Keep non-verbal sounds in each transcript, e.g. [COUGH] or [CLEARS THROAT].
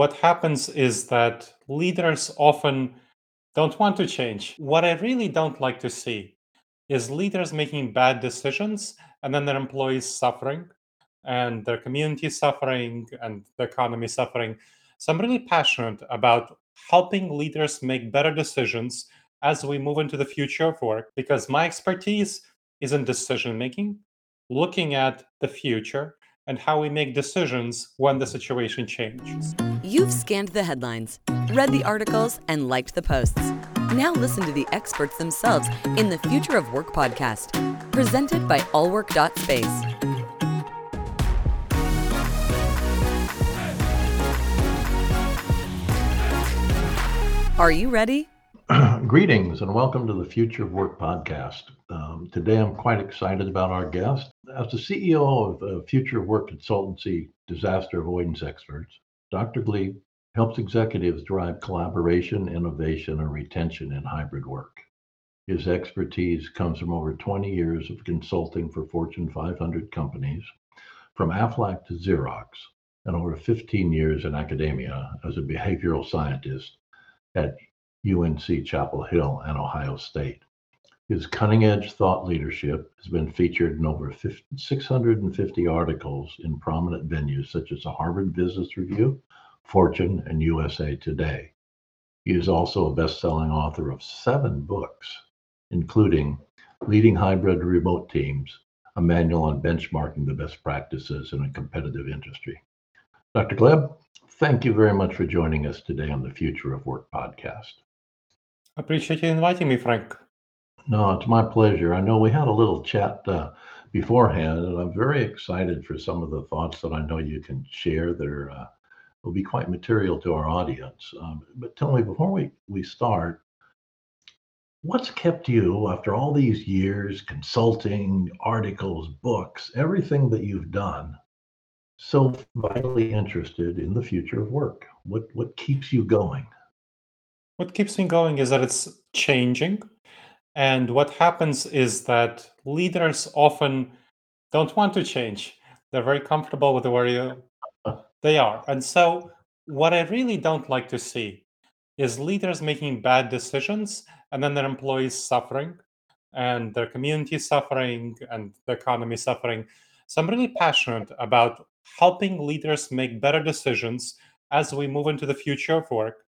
what happens is that leaders often don't want to change. What I really don't like to see is leaders making bad decisions and then their employees suffering and their community suffering and the economy suffering. So I'm really passionate about helping leaders make better decisions as we move into the future of work because my expertise is in decision making, looking at the future and how we make decisions when the situation changes. You've scanned the headlines, read the articles, and liked the posts. Now listen to the experts themselves in the Future of Work podcast, presented by allwork.space. Are you ready? [CLEARS THROAT] Greetings and welcome to the Future of Work podcast. Um, today I'm quite excited about our guest. As the CEO of uh, Future of Work Consultancy Disaster Avoidance Experts, Dr. Gleb helps executives drive collaboration, innovation, and retention in hybrid work. His expertise comes from over 20 years of consulting for Fortune 500 companies, from Aflac to Xerox, and over 15 years in academia as a behavioral scientist at UNC Chapel Hill and Ohio State. His cutting edge thought leadership has been featured in over 50, 650 articles in prominent venues such as the Harvard Business Review, Fortune, and USA Today. He is also a best selling author of seven books, including Leading Hybrid Remote Teams, a manual on benchmarking the best practices in a competitive industry. Dr. Gleb, thank you very much for joining us today on the Future of Work podcast. I appreciate you inviting me, Frank. No, it's my pleasure. I know we had a little chat uh, beforehand, and I'm very excited for some of the thoughts that I know you can share that are, uh, will be quite material to our audience. Um, but tell me, before we, we start, what's kept you, after all these years, consulting, articles, books, everything that you've done, so vitally interested in the future of work? What, what keeps you going? What keeps me going is that it's changing. And what happens is that leaders often don't want to change. They're very comfortable with where you, they are. And so, what I really don't like to see is leaders making bad decisions and then their employees suffering and their community suffering and the economy suffering. So, I'm really passionate about helping leaders make better decisions as we move into the future of work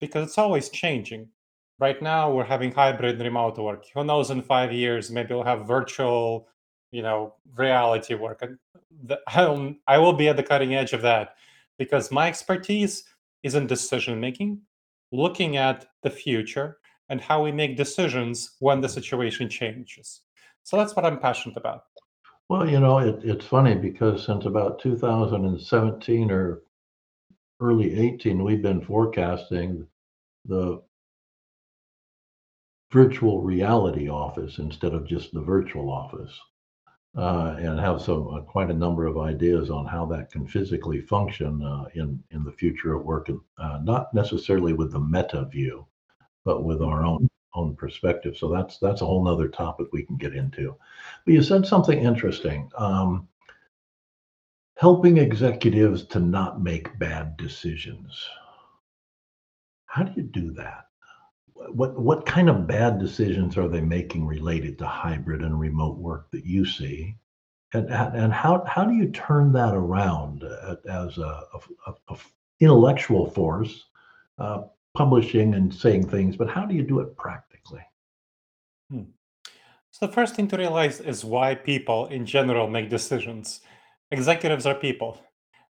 because it's always changing. Right now, we're having hybrid remote work. Who knows? In five years, maybe we'll have virtual, you know, reality work. The, [LAUGHS] I'll, I will be at the cutting edge of that because my expertise is in decision making, looking at the future and how we make decisions when the situation changes. So that's what I'm passionate about. Well, you know, it, it's funny because since about 2017 or early 18, we've been forecasting the virtual reality office instead of just the virtual office. Uh, and have some uh, quite a number of ideas on how that can physically function uh, in in the future of work, uh, not necessarily with the meta view, but with our own own perspective. So that's that's a whole nother topic we can get into. But you said something interesting. Um, helping executives to not make bad decisions. How do you do that? What what kind of bad decisions are they making related to hybrid and remote work that you see? And, and how, how do you turn that around as a, a, a intellectual force, uh, publishing and saying things, but how do you do it practically? Hmm. So the first thing to realize is why people in general make decisions executives are people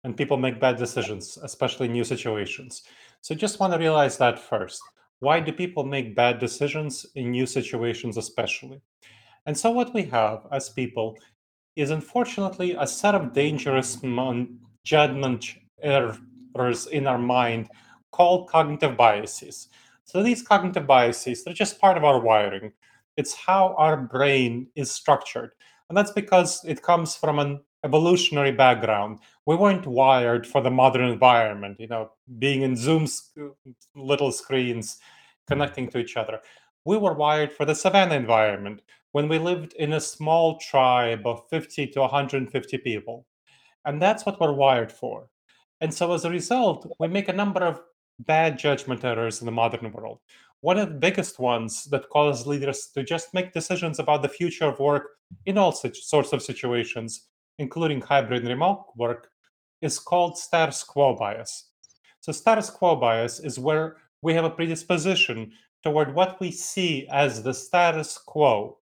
and people make bad decisions especially in new situations so just want to realize that first why do people make bad decisions in new situations especially? And so what we have as people is unfortunately a set of dangerous judgment errors in our mind called cognitive biases. So these cognitive biases they're just part of our wiring. It's how our brain is structured. And that's because it comes from an evolutionary background. We weren't wired for the modern environment, you know, being in Zoom's little screens, connecting to each other. We were wired for the savannah environment when we lived in a small tribe of 50 to 150 people. And that's what we're wired for. And so as a result, we make a number of bad judgment errors in the modern world. One of the biggest ones that causes leaders to just make decisions about the future of work in all sorts of situations, including hybrid remote work, is called status quo bias. So, status quo bias is where we have a predisposition toward what we see as the status quo,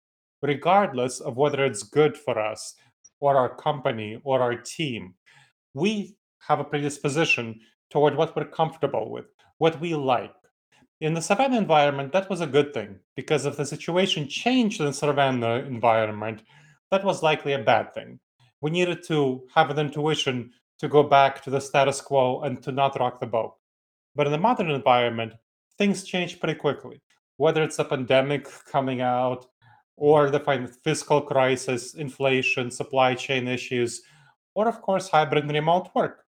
regardless of whether it's good for us or our company or our team. We have a predisposition toward what we're comfortable with, what we like. In the savannah environment, that was a good thing because if the situation changed in the savannah environment, that was likely a bad thing. We needed to have an intuition to go back to the status quo and to not rock the boat. But in the modern environment, things change pretty quickly. Whether it's a pandemic coming out, or the fiscal crisis, inflation, supply chain issues, or of course, hybrid and remote work.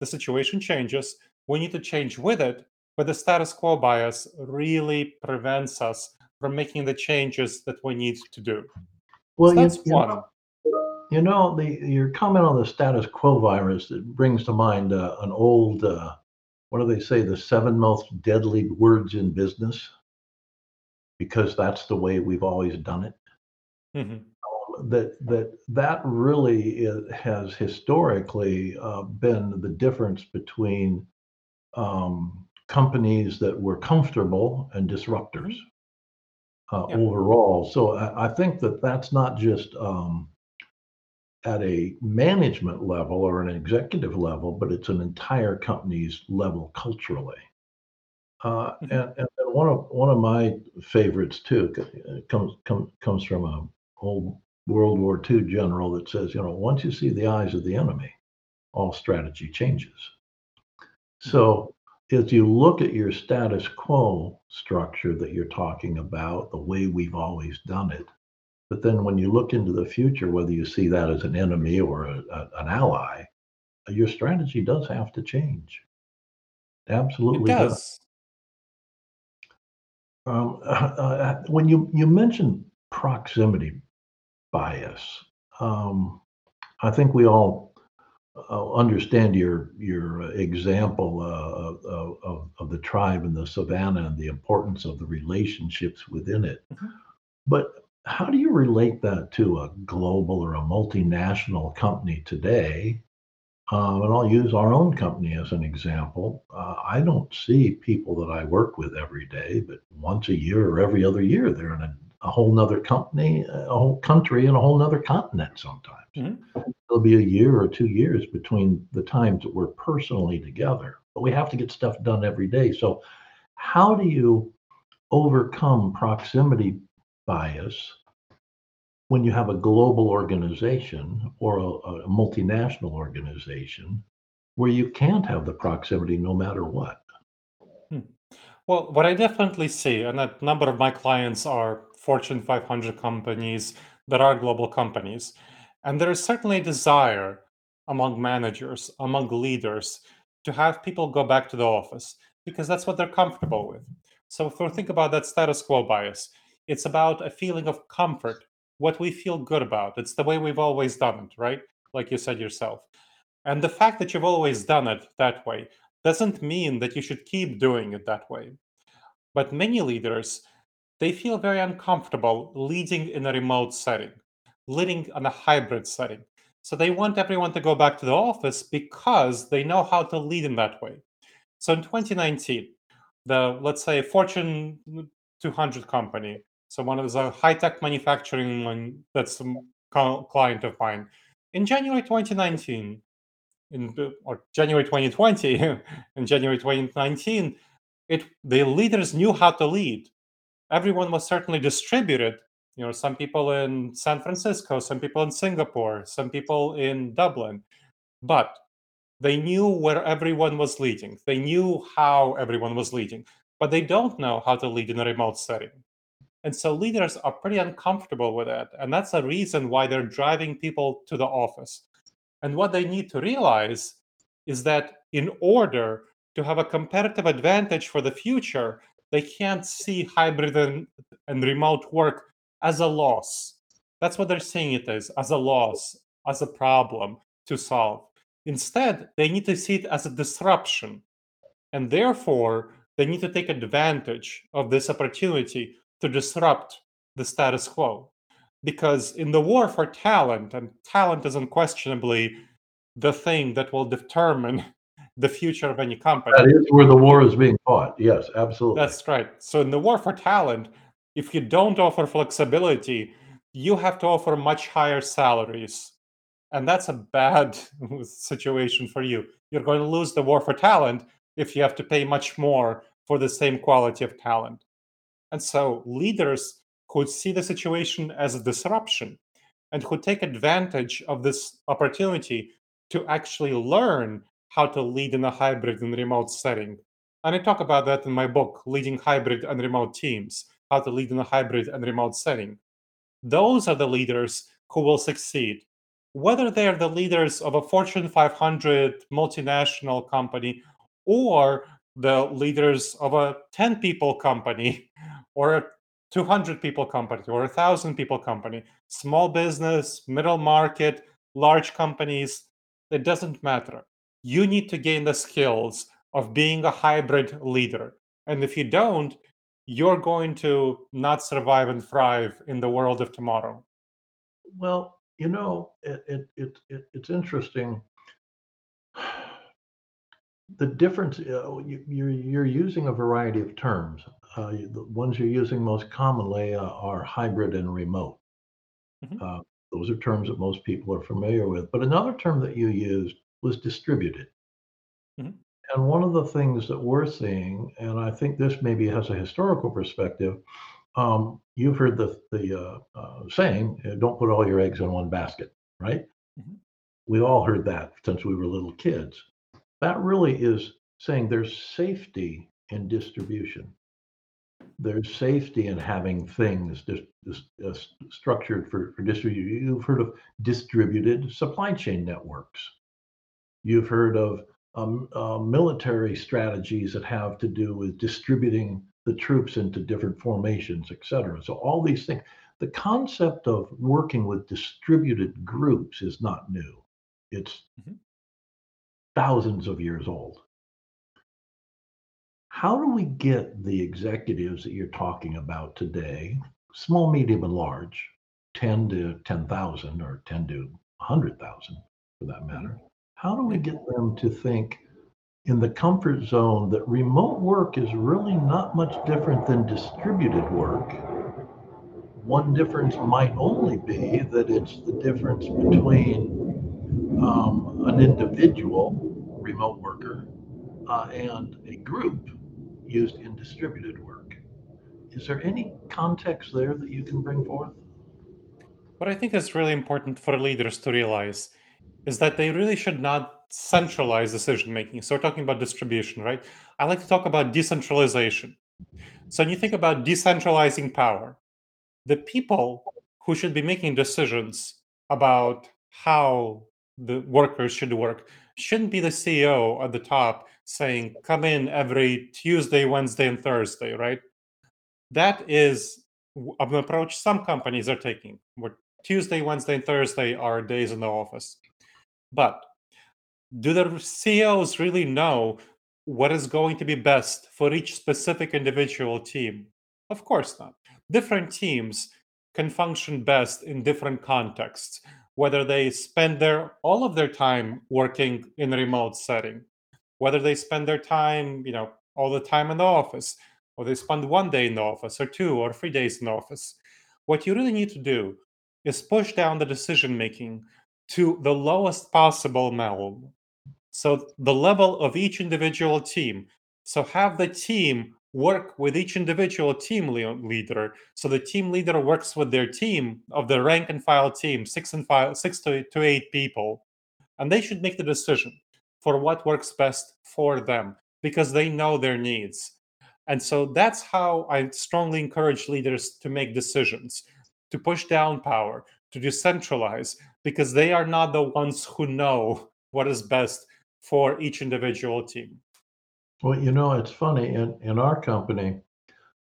The situation changes. We need to change with it, but the status quo bias really prevents us from making the changes that we need to do. Well, So you, that's you one. know, you know the your comment on the status quo bias it brings to mind uh, an old uh, what do they say the seven most deadly words in business because that's the way we've always done it. Mhm. That that that really is, has historically uh, been the difference between um, companies that were comfortable and disruptors uh, Yeah. overall. So I, I think that that's not just um, at a management level or an executive level, but it's an entire company's level culturally. Uh, Mhm. and, and one of one of my favorites too uh, comes comes comes from a old World War II general that says, you know, once you see the eyes of the enemy, all strategy changes. So if you look at your status quo structure that you're talking about, the way we've always done it, but then when you look into the future, whether you see that as an enemy or a, a- an ally, your strategy does have to change. It Absolutely does. does. Um, [LAUGHS] uh, when you you mentioned proximity bias, um, I think we all uh, understand your your uh, example uh, of, of, of the tribe in the savannah and the importance of the relationships within it. Mhm. But how do you relate that to a global or a multinational company today? Um, and I'll use our own company as an example. Uh, I don't see people that I work with every day, but once a year or every other year, they're in a, a whole nother company, a whole country, and a whole nother continent sometimes. Mhm. There'll be a year or two years between the times that we're personally together, but we have to get stuff done every day. So, how do you overcome proximity bias when you have a global organization or a, a multinational organization where you can't have the proximity no matter what? Hmm. Well, what I definitely see, and a number of my clients are Fortune 500 companies that are global companies, and there is certainly a desire among managers, among leaders, to have people go back to the office because that's what they're comfortable with. So if we think about that status quo bias, it's about a feeling of comfort, what we feel good about. It's the way we've always done it, right? Like you said yourself. And the fact that you've always done it that way doesn't mean that you should keep doing it that way. But many leaders, they feel very uncomfortable leading in a remote setting, leading on a hybrid setting. So they want everyone to go back to the office because they know how to lead in that way. So in 2019, the let's say Fortune 200 company, so one of the high-tech manufacturing one that's a client of mine, in January 2019, in or January 2020, [LAUGHS] in January 2019, it the leaders knew how to lead. Everyone was certainly distributed. You know, some people in San Francisco, some people in Singapore, some people in Dublin, but they knew where everyone was leading. They knew how everyone was leading, but they don't know how to lead in a remote setting. And so leaders are pretty uncomfortable with that. And that's a reason why they're driving people to the office. And what they need to realize is that in order to have a competitive advantage for the future, they can't see hybrid and, and remote work as a loss. That's what they're seeing it as, as a loss, as a problem to solve. Instead, they need to see it as a disruption. And therefore, they need to take advantage of this opportunity to disrupt the status quo. Because in the war for talent, and talent is unquestionably the thing that will determine [LAUGHS] the future of any company. That is where the war is being fought. Yes, absolutely. That's right. So in the war for talent, if you don't offer flexibility, you have to offer much higher salaries. And that's a bad [LAUGHS] situation for you. You're going to lose the war for talent if you have to pay much more for the same quality of talent. And so leaders who see the situation as a disruption and who take advantage of this opportunity to actually learn how to lead in a hybrid and remote setting. And I talk about that in my book, Leading Hybrid and Remote Teams How to Lead in a Hybrid and Remote Setting. Those are the leaders who will succeed. Whether they're the leaders of a Fortune 500 multinational company or the leaders of a 10 people company or a 200 people company or a 1,000 people company, small business, middle market, large companies, it doesn't matter you need to gain the skills of being a hybrid leader. And if you don't, you're going to not survive and thrive in the world of tomorrow. Well, you know, it, it, it, it it's interesting. [SIGHS] The difference, uh, you, you're, you're using a variety of terms. Uh, the ones you're using most commonly uh, are hybrid and remote. Mhm. those are terms that most people are familiar with. But another term that you used was distributed. Mhm. And one of the things that we're seeing, and I think this maybe has a historical perspective, um, you've heard the the uh, uh, saying, uh, "Don't put all your eggs in one basket," right? Mhm. We all heard that since we were little kids. That really is saying there's safety in distribution. There's safety in having things just, just uh, structured for, for distribution. You've heard of distributed supply chain networks. You've heard of um, uh, military strategies that have to do with distributing the troops into different formations, et cetera. So all these things. The concept of working with distributed groups is not new. It's Mhm. thousands of years old. How do we get the executives that you're talking about today, small, medium, and large, 10 to 10,000 or 10 to 100,000 for that matter? How do we get them to think in the comfort zone that remote work is really not much different than distributed work? One difference might only be that it's the difference between um, an individual remote worker uh, and a group used in distributed work. Is there any context there that you can bring forth? What I think is really important for leaders to realize is that they really should not centralize decision making. So we're talking about distribution, right? I like to talk about decentralization. So when you think about decentralizing power, the people who should be making decisions about how the workers should work shouldn't be the CEO at the top saying, come in every Tuesday, Wednesday, and Thursday, right? That is an approach some companies are taking, where Tuesday, Wednesday, and Thursday are days in the office. But do the CEOs really know what is going to be best for each specific individual team? Of course not. Different teams can function best in different contexts, whether they spend their all of their time working in a remote setting, whether they spend their time, you know, all the time in the office, or they spend one day in the office, or two or three days in the office. What you really need to do is push down the decision making to the lowest possible level. So the level of each individual team. So have the team work with each individual team lea- leader. So the team leader works with their team of the rank and file team, six and file, six to, to eight people, and they should make the decision for what works best for them because they know their needs. And so that's how I strongly encourage leaders to make decisions, to push down power, to decentralize, because they are not the ones who know what is best for each individual team. Well, you know, it's funny. In, in our company,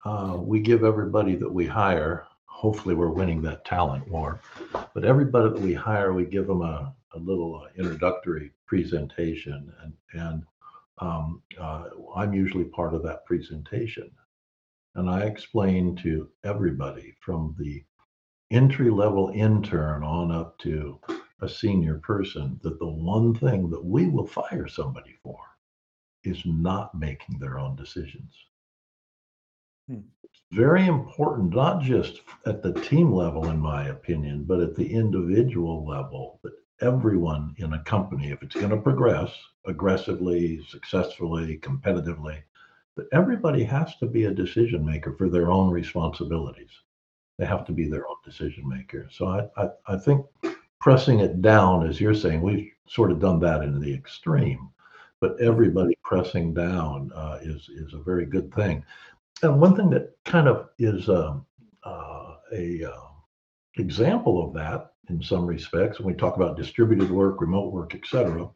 uh, we give everybody that we hire, hopefully, we're winning that talent war, but everybody that we hire, we give them a, a little uh, introductory presentation, and and um, uh, I'm usually part of that presentation, and I explain to everybody from the entry level intern on up to a senior person that the one thing that we will fire somebody for is not making their own decisions. Hmm. It's very important, not just at the team level, in my opinion, but at the individual level, that everyone in a company, if it's going to progress aggressively, successfully, competitively, that everybody has to be a decision maker for their own responsibilities. They have to be their own decision maker. So I, I, I think pressing it down, as you're saying, we've sort of done that in the extreme, but everybody pressing down uh, is is a very good thing. And one thing that kind of is um, uh, a uh, example of that in some respects, when we talk about distributed work, remote work, etc.,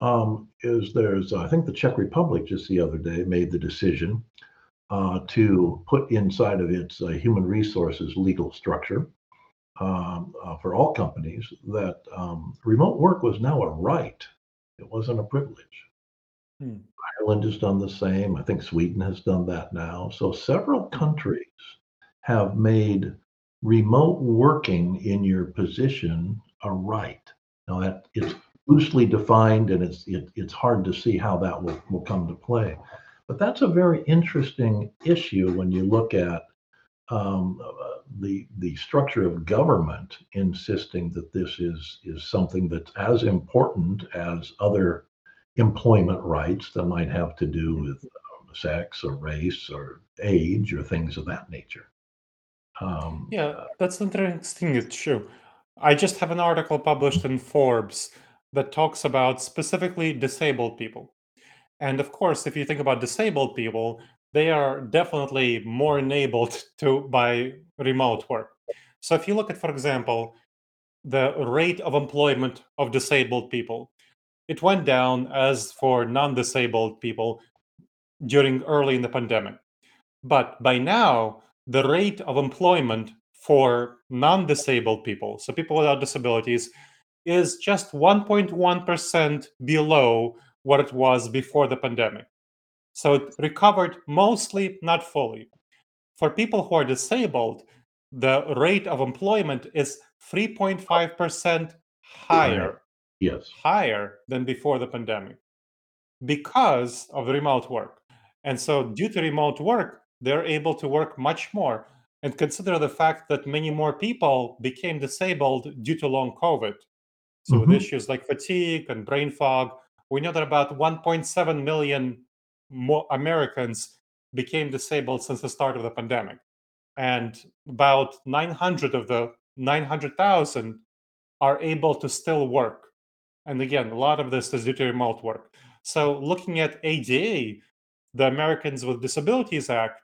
um, is there's I think the Czech Republic just the other day made the decision uh, to put inside of its uh, human resources legal structure um, uh, for all companies that um, remote work was now a right. It wasn't a privilege. Hmm. Ireland has done the same. I think Sweden has done that now. So several countries have made remote working in your position a right. Now that it's loosely defined and it's it, it's hard to see how that will, will come to play. But that's a very interesting issue when you look at um, uh, the the structure of government insisting that this is is something that's as important as other employment rights that might have to do with um, sex or race or age or things of that nature. Um, Yeah, that's interesting issue. I just have an article published in Forbes that talks about specifically disabled people. And of course, if you think about disabled people, they are definitely more enabled [LAUGHS] to by remote work. So if you look at, for example, the rate of employment of disabled people, it went down as for non-disabled people during early in the pandemic. But by now, the rate of employment for non-disabled people, so people without disabilities, is just 1.1% below what it was before the pandemic. So it recovered mostly, not fully. For people who are disabled, the rate of employment is 3.5% higher, yes. higher than before the pandemic because of remote work. And so, due to remote work, they're able to work much more. And consider the fact that many more people became disabled due to long COVID. So, with Mhm. issues like fatigue and brain fog, we know that about 1.7 million more Americans became disabled since the start of the pandemic. And about 900 of the 900,000 are able to still work. And again, a lot of this is due to remote work. So, looking at ADA, the Americans with Disabilities Act,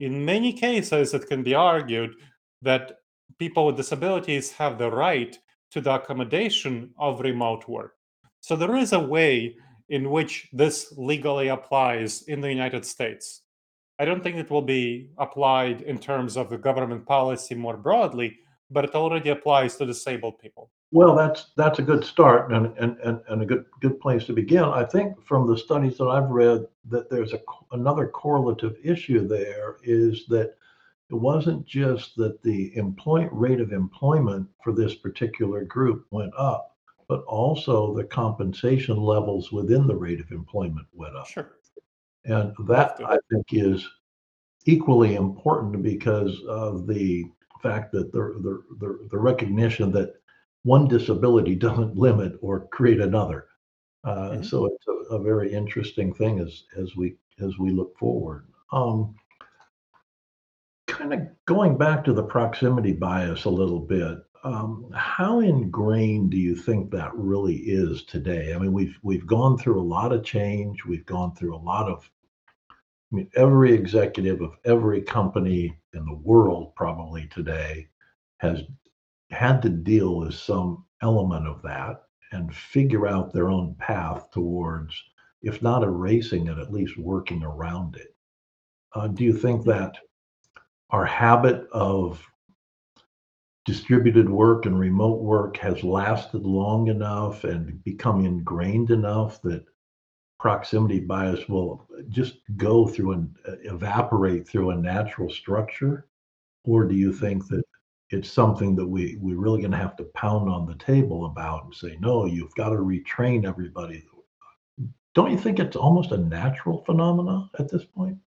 in many cases, it can be argued that people with disabilities have the right to the accommodation of remote work. So, there is a way in which this legally applies in the United States. I don't think it will be applied in terms of the government policy more broadly, but it already applies to disabled people. Well, that's that's a good start and, and, and, and a good good place to begin. I think from the studies that I've read that there's a another correlative issue there is that it wasn't just that the employment rate of employment for this particular group went up, but also the compensation levels within the rate of employment went up. Sure. And that I think is equally important because of the fact that the, the, the, the recognition that one disability doesn't limit or create another. Uh, Mhm. So it's a, a very interesting thing as as we as we look forward. Um, kind of going back to the proximity bias a little bit. Um, how ingrained do you think that really is today? I mean, we've we've gone through a lot of change. We've gone through a lot of I mean, every executive of every company in the world probably today has had to deal with some element of that and figure out their own path towards, if not erasing it, at least working around it. Uh, do you think that our habit of distributed work and remote work has lasted long enough and become ingrained enough that proximity bias will just go through and uh, evaporate through a natural structure? Or do you think that it's something that we, we're really going to have to pound on the table about and say, no, you've got to retrain everybody? Don't you think it's almost a natural phenomena at this point?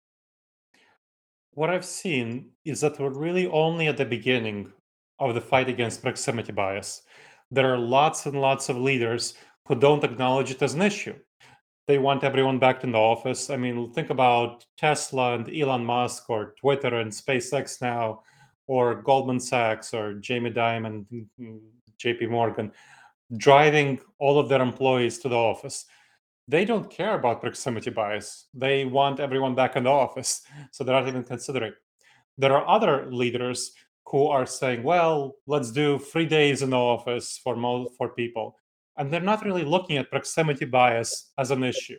What I've seen is that we're really only at the beginning of the fight against proximity bias. There are lots and lots of leaders who don't acknowledge it as an issue. They want everyone back in the office. I mean, think about Tesla and Elon Musk or Twitter and SpaceX now, or Goldman Sachs or Jamie Dimon, JP Morgan, driving all of their employees to the office they don't care about proximity bias. They want everyone back in the office, [LAUGHS] so they're not even considering. There are other leaders who are saying, "Well, let's do three days in the office for most for people," and they're not really looking at proximity bias as an issue.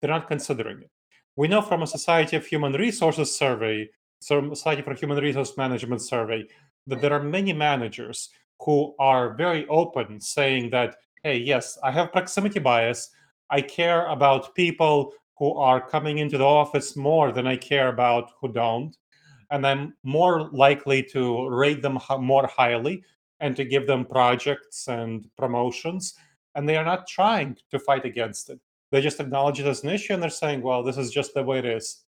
They're not considering it. We know from a Society of Human Resources survey, so Society for Human Resource Management survey, that there are many managers who are very open, saying that, "Hey, yes, I have proximity bias." I care about people who are coming into the office more than I care about who don't. And I'm more likely to rate them more highly and to give them projects and promotions. And they are not trying to fight against it. They just acknowledge it as an issue and they're saying, well, this is just the way it is.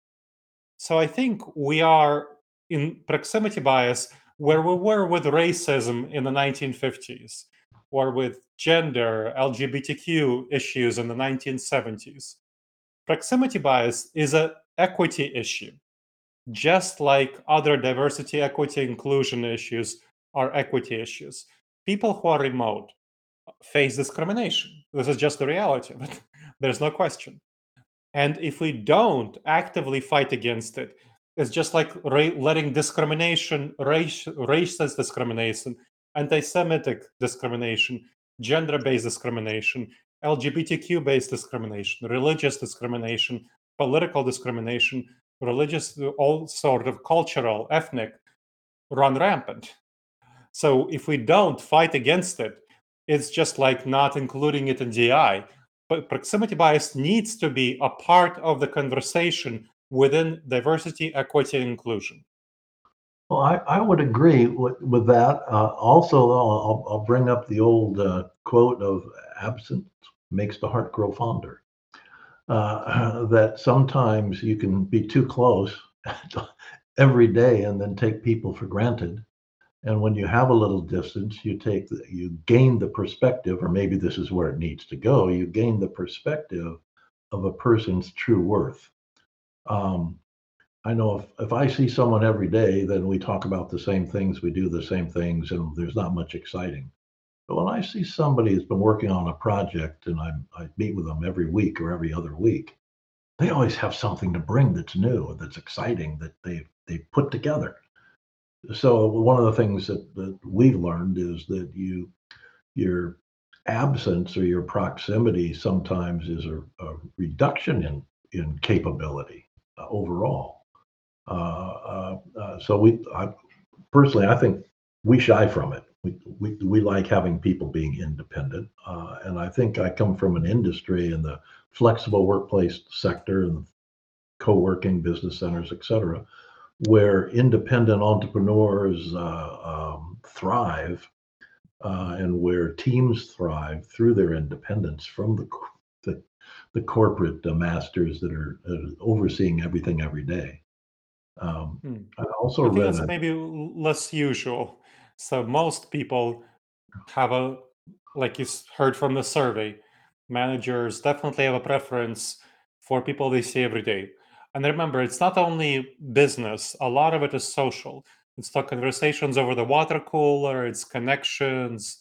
So I think we are in proximity bias where we were with racism in the 1950s or with gender, LGBTQ issues in the 1970s. Proximity bias is an equity issue, just like other diversity, equity, inclusion issues are equity issues. People who are remote face discrimination. This is just the reality it. [LAUGHS] There's no question. And if we don't actively fight against it, it's just like ra- letting discrimination, race, racist discrimination, anti Semitic discrimination, gender based discrimination, LGBTQ based discrimination, religious discrimination, political discrimination, religious, all sort of cultural, ethnic, run rampant. So if we don't fight against it, it's just like not including it in DI. But proximity bias needs to be a part of the conversation within diversity, equity, and inclusion. Well, I, I would agree with, with that. Uh, also, I'll, I'll bring up the old uh, quote of absence makes the heart grow fonder. Uh, [CLEARS THROAT] that sometimes you can be too close [LAUGHS] every day and then take people for granted. And when you have a little distance, you take the, you gain the perspective, or maybe this is where it needs to go. You gain the perspective of a person's true worth. Um, I know if, if I see someone every day, then we talk about the same things, we do the same things, and there's not much exciting. But when I see somebody who's been working on a project and I, I meet with them every week or every other week, they always have something to bring that's new, that's exciting, that they've they put together. So one of the things that, that we've learned is that you your absence or your proximity sometimes is a, a reduction in in capability uh, overall. Uh, uh, uh, so we, I, personally, I think we shy from it. We, we, we like having people being independent. Uh, and I think I come from an industry in the flexible workplace sector and co-working business centers, et cetera, where independent entrepreneurs uh, um, thrive uh, and where teams thrive through their independence from the, the, the corporate masters that are overseeing everything every day. Um, Hmm. I also I read that's a, maybe less usual. So most people have a, like you heard from the survey, managers definitely have a preference for people they see every day. And remember, it's not only business, a lot of it is social. It's the conversations over the water cooler, it's connections,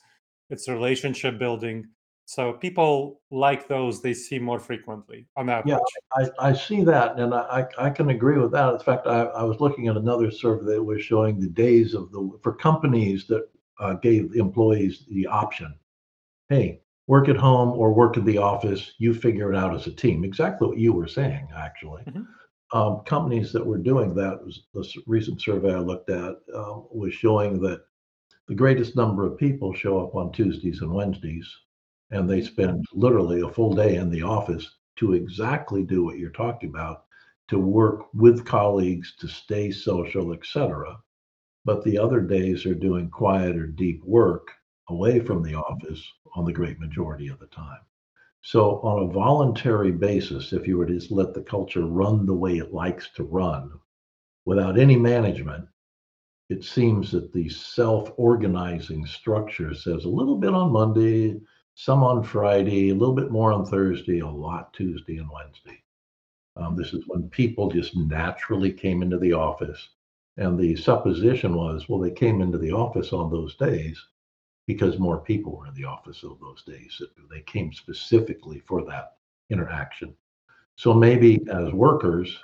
it's relationship building. So people like those they see more frequently on yeah, average. I, I see that, and I, I can agree with that. In fact, I, I was looking at another survey that was showing the days of the for companies that uh, gave employees the option, hey, work at home or work in the office. You figure it out as a team. Exactly what you were saying, actually. Mhm. Um, companies that were doing that was the recent survey I looked at uh, was showing that the greatest number of people show up on Tuesdays and Wednesdays, and they spend literally a full day in the office to exactly do what you're talking about to work with colleagues to stay social etc but the other days are doing quiet or deep work away from the office on the great majority of the time so on a voluntary basis if you were to just let the culture run the way it likes to run without any management it seems that the self-organizing structure says a little bit on monday some on Friday, a little bit more on Thursday, a lot Tuesday and Wednesday. Um, this is when people just naturally came into the office. And the supposition was, well, they came into the office on those days because more people were in the office on those days. They came specifically for that interaction. So maybe as workers,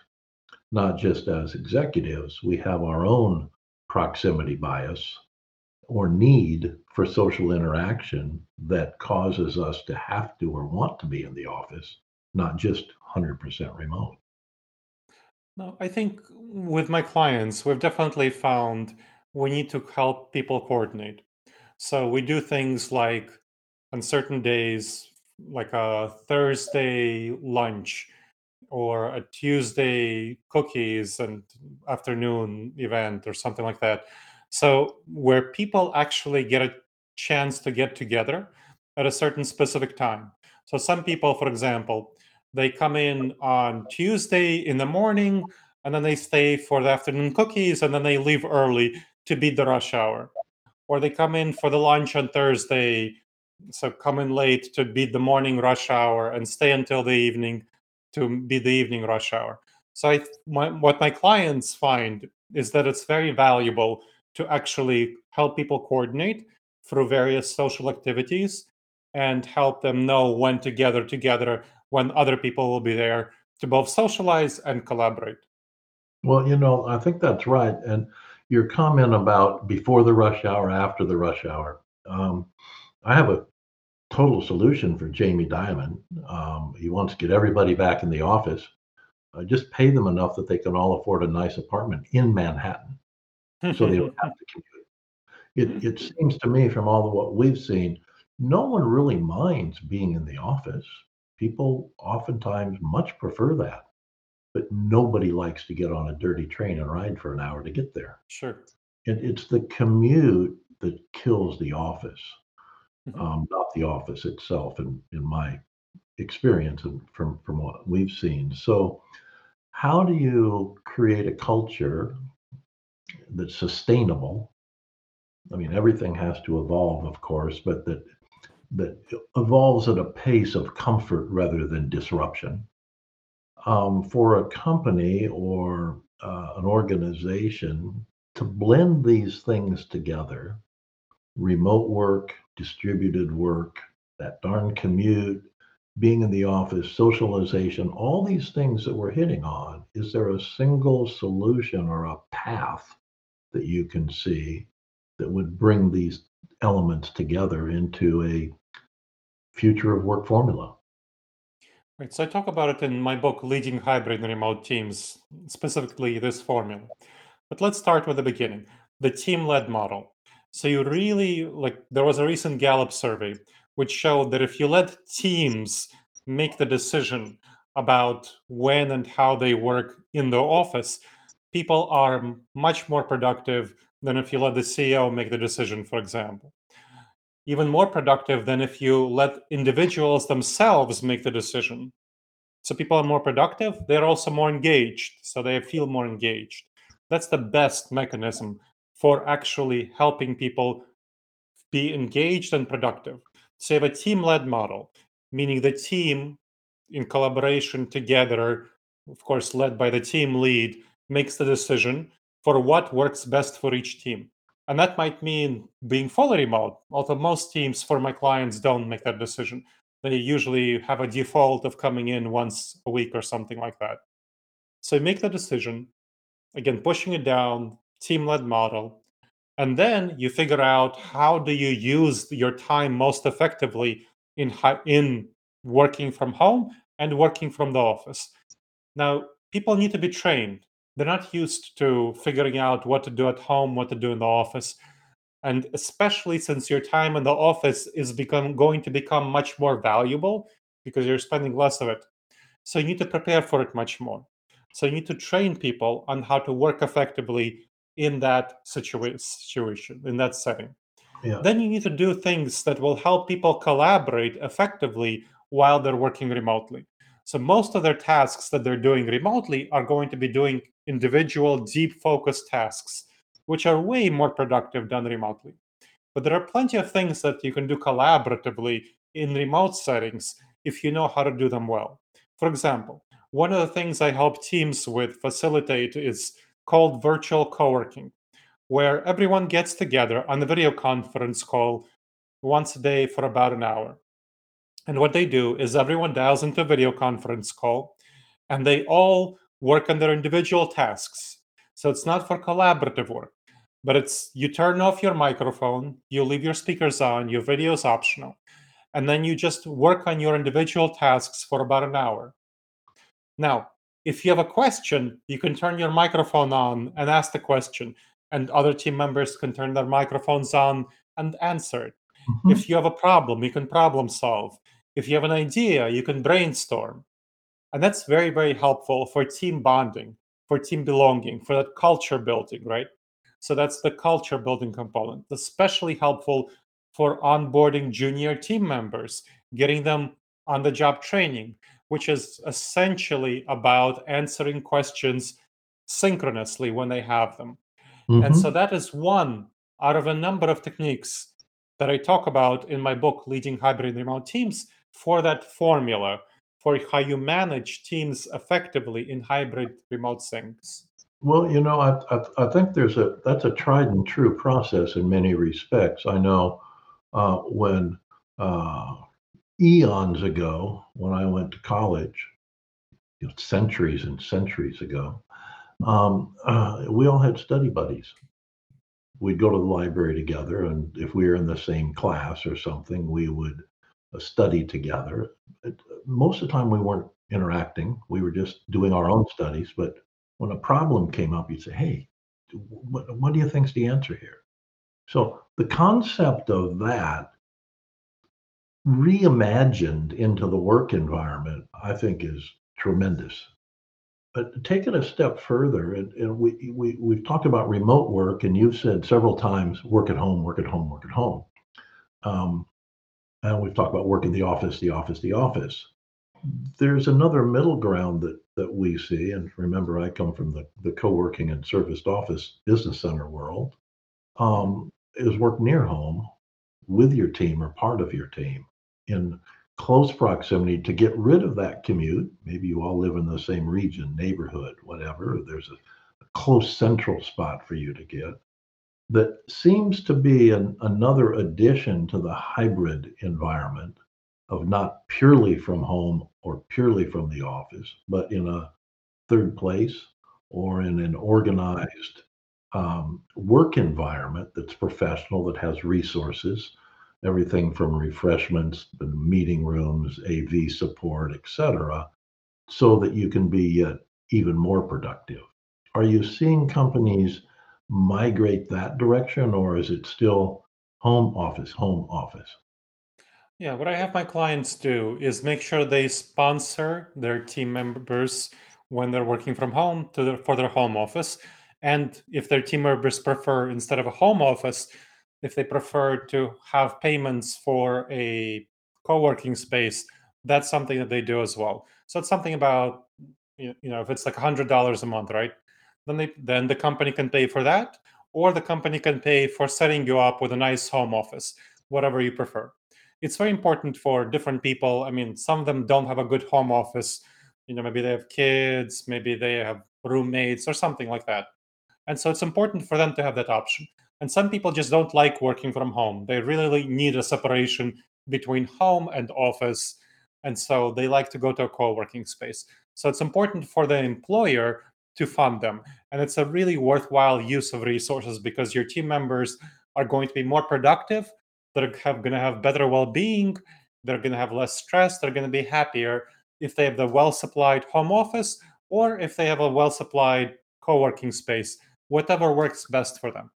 not just as executives, we have our own proximity bias or need for social interaction that causes us to have to or want to be in the office, not just 100% remote. No, I think with my clients, we've definitely found we need to help people coordinate. So we do things like on certain days, like a Thursday lunch or a Tuesday cookies and afternoon event or something like that so, where people actually get a chance to get together at a certain specific time. So, some people, for example, they come in on Tuesday in the morning and then they stay for the afternoon cookies and then they leave early to beat the rush hour. Or they come in for the lunch on Thursday, so come in late to beat the morning rush hour and stay until the evening to beat the evening rush hour. So, I, my, what my clients find is that it's very valuable to actually help people coordinate through various social activities and help them know when to gather together when other people will be there to both socialize and collaborate. Well, you know, I think that's right. And your comment about before the rush hour, after the rush hour, um, I have a total solution for Jamie Dimon. Um, he wants to get everybody back in the office. Uh, just pay them enough that they can all afford a nice apartment in Manhattan so they don't have to commute. It, [LAUGHS] it seems to me from all of what we've seen, no one really minds being in the office. People oftentimes much prefer that, but nobody likes to get on a dirty train and ride for an hour to get there. Sure. It, it's the commute that kills the office, Mhm. um, not the office itself, in, in my experience and from, from what we've seen. So, how do you create a culture that's sustainable. I mean, everything has to evolve, of course, but that that evolves at a pace of comfort rather than disruption. Um, for a company or uh, an organization to blend these things together remote work, distributed work, that darn commute, being in the office, socialization, all these things that we're hitting on, is there a single solution or a path that you can see that would bring these elements together into a future of work formula. Right. So I talk about it in my book, Leading Hybrid and Remote Teams, specifically this formula. But let's start with the beginning the team led model. So you really like, there was a recent Gallup survey which showed that if you let teams make the decision about when and how they work in the office, people are much more productive than if you let the CEO make the decision, for example. Even more productive than if you let individuals themselves make the decision. So people are more productive, they're also more engaged, so they feel more engaged. That's the best mechanism for actually helping people be engaged and productive. So you have a team led model, meaning the team in collaboration together, of course, led by the team lead, makes the decision for what works best for each team. And that might mean being fully remote, although most teams for my clients don't make that decision. They usually have a default of coming in once a week or something like that. So make the decision, again, pushing it down, team led model. And then you figure out how do you use your time most effectively in, in working from home and working from the office. Now, people need to be trained they're not used to figuring out what to do at home, what to do in the office. and especially since your time in the office is become going to become much more valuable because you're spending less of it so you need to prepare for it much more so you need to train people on how to work effectively in that situa- situation in that setting Yeah. then you need to do things that will help people collaborate effectively while they're working remotely so most of their tasks that they're doing remotely are going to be doing individual deep focused tasks which are way more productive done remotely. But there are plenty of things that you can do collaboratively in remote settings if you know how to do them well. For example, one of the things I help teams with facilitate is called virtual co-working, where everyone gets together on a video conference call once a day for about an hour. And what they do is everyone dials into a video conference call and they all work on their individual tasks. So it's not for collaborative work, but it's you turn off your microphone, you leave your speakers on, your video is optional, and then you just work on your individual tasks for about an hour. Now, if you have a question, you can turn your microphone on and ask the question, and other team members can turn their microphones on and answer it. Mhm. If you have a problem, you can problem solve. If you have an idea, you can brainstorm. And that's very, very helpful for team bonding, for team belonging, for that culture building, right? So that's the culture building component, especially helpful for onboarding junior team members, getting them on the job training, which is essentially about answering questions synchronously when they have them. And Mhm. so that is one out of a number of techniques that I talk about in my book, Leading Hybrid Remote Teams, for that formula for how you manage teams effectively in hybrid remote settings. Well, you know, I, I I think there's a that's a tried and true process in many respects. I know uh, when uh, eons ago, when I went to college, you know, centuries and centuries ago, um, uh, we all had study buddies. We'd go to the library together, and if we were in the same class or something, we would uh, study together. Most of the time, we weren't interacting; we were just doing our own studies. But when a problem came up, you'd say, "Hey, what, what do you think's the answer here?" So the concept of that reimagined into the work environment, I think, is tremendous. But take it a step further, and, and we, we we've talked about remote work, and you've said several times, "Work at home, work at home, work at home," um, and we've talked about work in the office, the office, the office. There's another middle ground that that we see, and remember, I come from the the co-working and serviced office business center world. Um, is work near home with your team or part of your team in close proximity to get rid of that commute. Maybe you all live in the same region, neighborhood, whatever. There's a, a close central spot for you to get. That seems to be an, another addition to the hybrid environment of not purely from home or purely from the office, but in a third place or in an organized um, work environment that's professional, that has resources, everything from refreshments, meeting rooms, AV support, etc., so that you can be uh, even more productive. Are you seeing companies migrate that direction, or is it still home office, home office? Yeah, what I have my clients do is make sure they sponsor their team members when they're working from home to their, for their home office. And if their team members prefer, instead of a home office, if they prefer to have payments for a co-working space, that's something that they do as well. So it's something about you know if it's like a hundred dollars a month, right? Then they then the company can pay for that, or the company can pay for setting you up with a nice home office, whatever you prefer. It's very important for different people. I mean, some of them don't have a good home office. You know, maybe they have kids, maybe they have roommates or something like that. And so it's important for them to have that option. And some people just don't like working from home. They really need a separation between home and office. And so they like to go to a co working space. So it's important for the employer to fund them. And it's a really worthwhile use of resources because your team members are going to be more productive. They're going to have better well being. They're going to have less stress. They're going to be happier if they have the well supplied home office or if they have a well supplied co working space, whatever works best for them.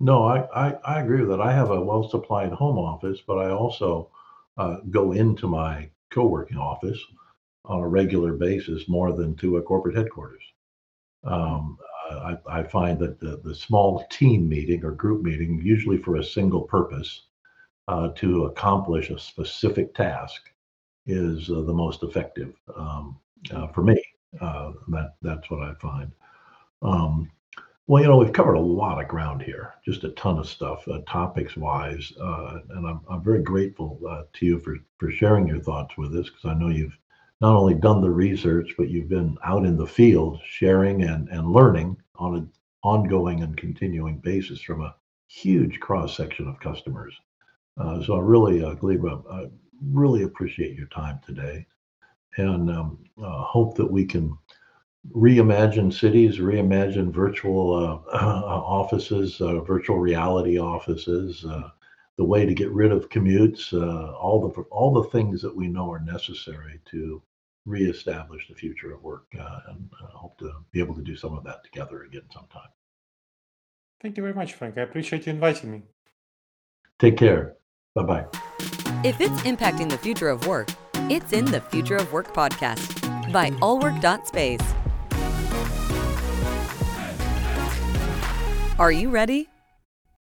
No, I, I, I agree with that. I have a well supplied home office, but I also uh, go into my co working office on a regular basis more than to a corporate headquarters. Um, I, I find that the, the small team meeting or group meeting, usually for a single purpose uh, to accomplish a specific task, is uh, the most effective um, uh, for me. Uh, that that's what I find. Um, well, you know, we've covered a lot of ground here, just a ton of stuff, uh, topics wise, uh, and I'm, I'm very grateful uh, to you for for sharing your thoughts with us because I know you've not only done the research, but you've been out in the field sharing and and learning on an ongoing and continuing basis from a huge cross section of customers. Uh, so I really, uh, Gleba, I really appreciate your time today, and um, uh, hope that we can reimagine cities, reimagine virtual uh, [CLEARS THROAT] offices, uh, virtual reality offices, uh, the way to get rid of commutes, uh, all the all the things that we know are necessary to reestablish the future of work, uh, and uh, hope to be able to do some of that together again sometime. Thank you very much, Frank. I appreciate you inviting me. Take care. Bye bye. If it's impacting the future of work, it's in the Future of Work podcast by allwork.space. Are you ready?